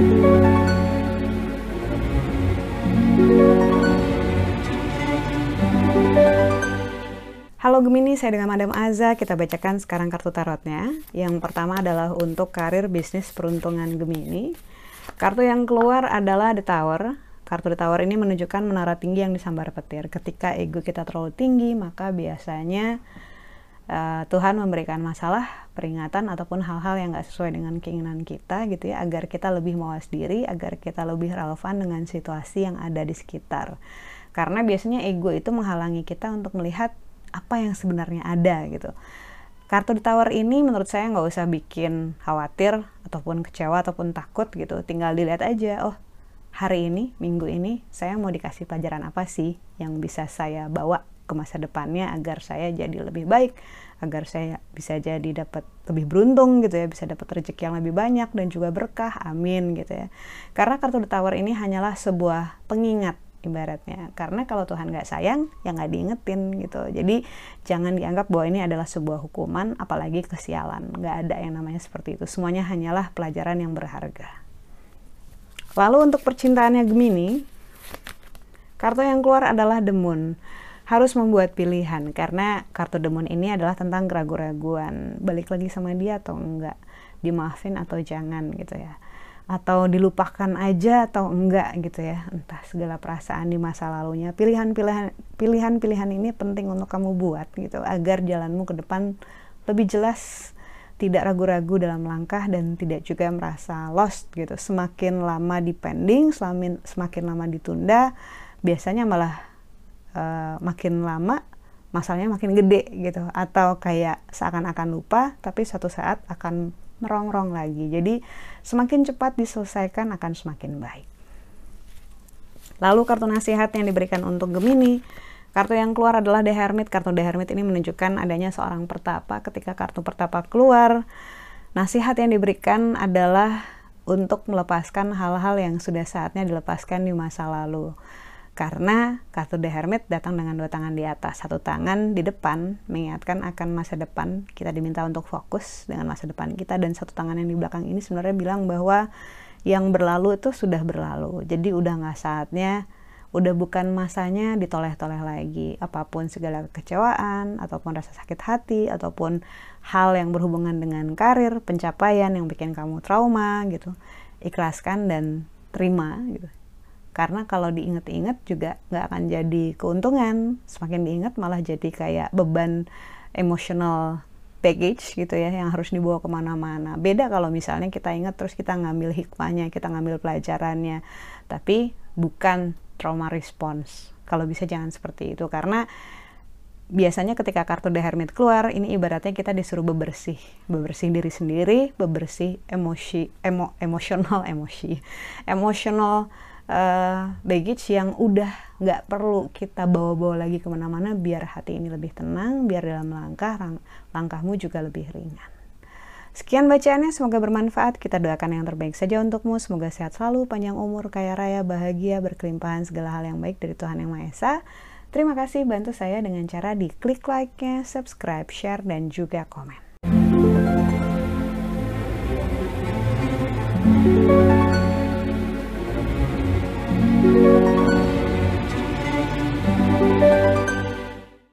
Halo Gemini, saya dengan Madam Aza. Kita bacakan sekarang kartu tarotnya. Yang pertama adalah untuk karir bisnis peruntungan Gemini. Kartu yang keluar adalah The Tower. Kartu The Tower ini menunjukkan menara tinggi yang disambar petir. Ketika ego kita terlalu tinggi, maka biasanya uh, Tuhan memberikan masalah, peringatan, ataupun hal-hal yang gak sesuai dengan keinginan kita gitu ya, agar kita lebih mawas diri, agar kita lebih relevan dengan situasi yang ada di sekitar. Karena biasanya ego itu menghalangi kita untuk melihat apa yang sebenarnya ada gitu. Kartu di tower ini menurut saya nggak usah bikin khawatir ataupun kecewa ataupun takut gitu. Tinggal dilihat aja, oh hari ini, minggu ini saya mau dikasih pelajaran apa sih yang bisa saya bawa ke masa depannya agar saya jadi lebih baik, agar saya bisa jadi dapat lebih beruntung gitu ya, bisa dapat rezeki yang lebih banyak dan juga berkah. Amin gitu ya. Karena kartu the tower ini hanyalah sebuah pengingat ibaratnya. Karena kalau Tuhan nggak sayang ya nggak diingetin gitu. Jadi jangan dianggap bahwa ini adalah sebuah hukuman apalagi kesialan. Nggak ada yang namanya seperti itu. Semuanya hanyalah pelajaran yang berharga. Lalu untuk percintaannya Gemini kartu yang keluar adalah The Moon harus membuat pilihan. Karena kartu The Moon ini adalah tentang keraguan-raguan balik lagi sama dia atau enggak? Dimaafin atau jangan gitu ya. Atau dilupakan aja atau enggak gitu ya. Entah segala perasaan di masa lalunya. Pilihan-pilihan pilihan-pilihan ini penting untuk kamu buat gitu. Agar jalanmu ke depan lebih jelas tidak ragu-ragu dalam langkah dan tidak juga merasa lost gitu. Semakin lama dipending semakin semakin lama ditunda biasanya malah uh, makin lama masalahnya makin gede gitu atau kayak seakan-akan lupa tapi suatu saat akan merongrong lagi. Jadi semakin cepat diselesaikan akan semakin baik. Lalu kartu nasihat yang diberikan untuk Gemini, kartu yang keluar adalah The Hermit. Kartu The Hermit ini menunjukkan adanya seorang pertapa. Ketika kartu pertapa keluar, nasihat yang diberikan adalah untuk melepaskan hal-hal yang sudah saatnya dilepaskan di masa lalu karena kartu The Hermit datang dengan dua tangan di atas, satu tangan di depan mengingatkan akan masa depan. Kita diminta untuk fokus dengan masa depan kita dan satu tangan yang di belakang ini sebenarnya bilang bahwa yang berlalu itu sudah berlalu. Jadi udah nggak saatnya, udah bukan masanya ditoleh-toleh lagi. Apa pun segala kekecewaan ataupun rasa sakit hati ataupun hal yang berhubungan dengan karir, pencapaian yang bikin kamu trauma gitu. Ikhlaskan dan terima gitu karena kalau diinget-inget juga nggak akan jadi keuntungan. Semakin diingat malah jadi kayak beban emosional baggage gitu ya yang harus dibawa ke mana-mana. Beda kalau misalnya kita ingat terus kita ngambil hikmahnya kita ngambil pelajarannya. Tapi bukan trauma response. Kalau bisa jangan seperti itu. Karena biasanya ketika kartu The Hermit keluar, ini ibaratnya kita disuruh bebersih, bebersih diri sendiri, bebersih emosi, emo, emosional, emosi, emosional uh, baggage yang udah nggak perlu kita bawa-bawa lagi ke mana-mana biar hati ini lebih tenang, biar dalam langkah langkahmu juga lebih ringan. Sekian bacaannya, semoga bermanfaat. Kita doakan yang terbaik saja untukmu. Semoga sehat selalu, panjang umur, kaya raya, bahagia, berkelimpahan segala hal yang baik dari Tuhan Yang Maha Esa. Terima kasih bantu saya dengan cara di klik like-nya, subscribe, share, dan juga komen.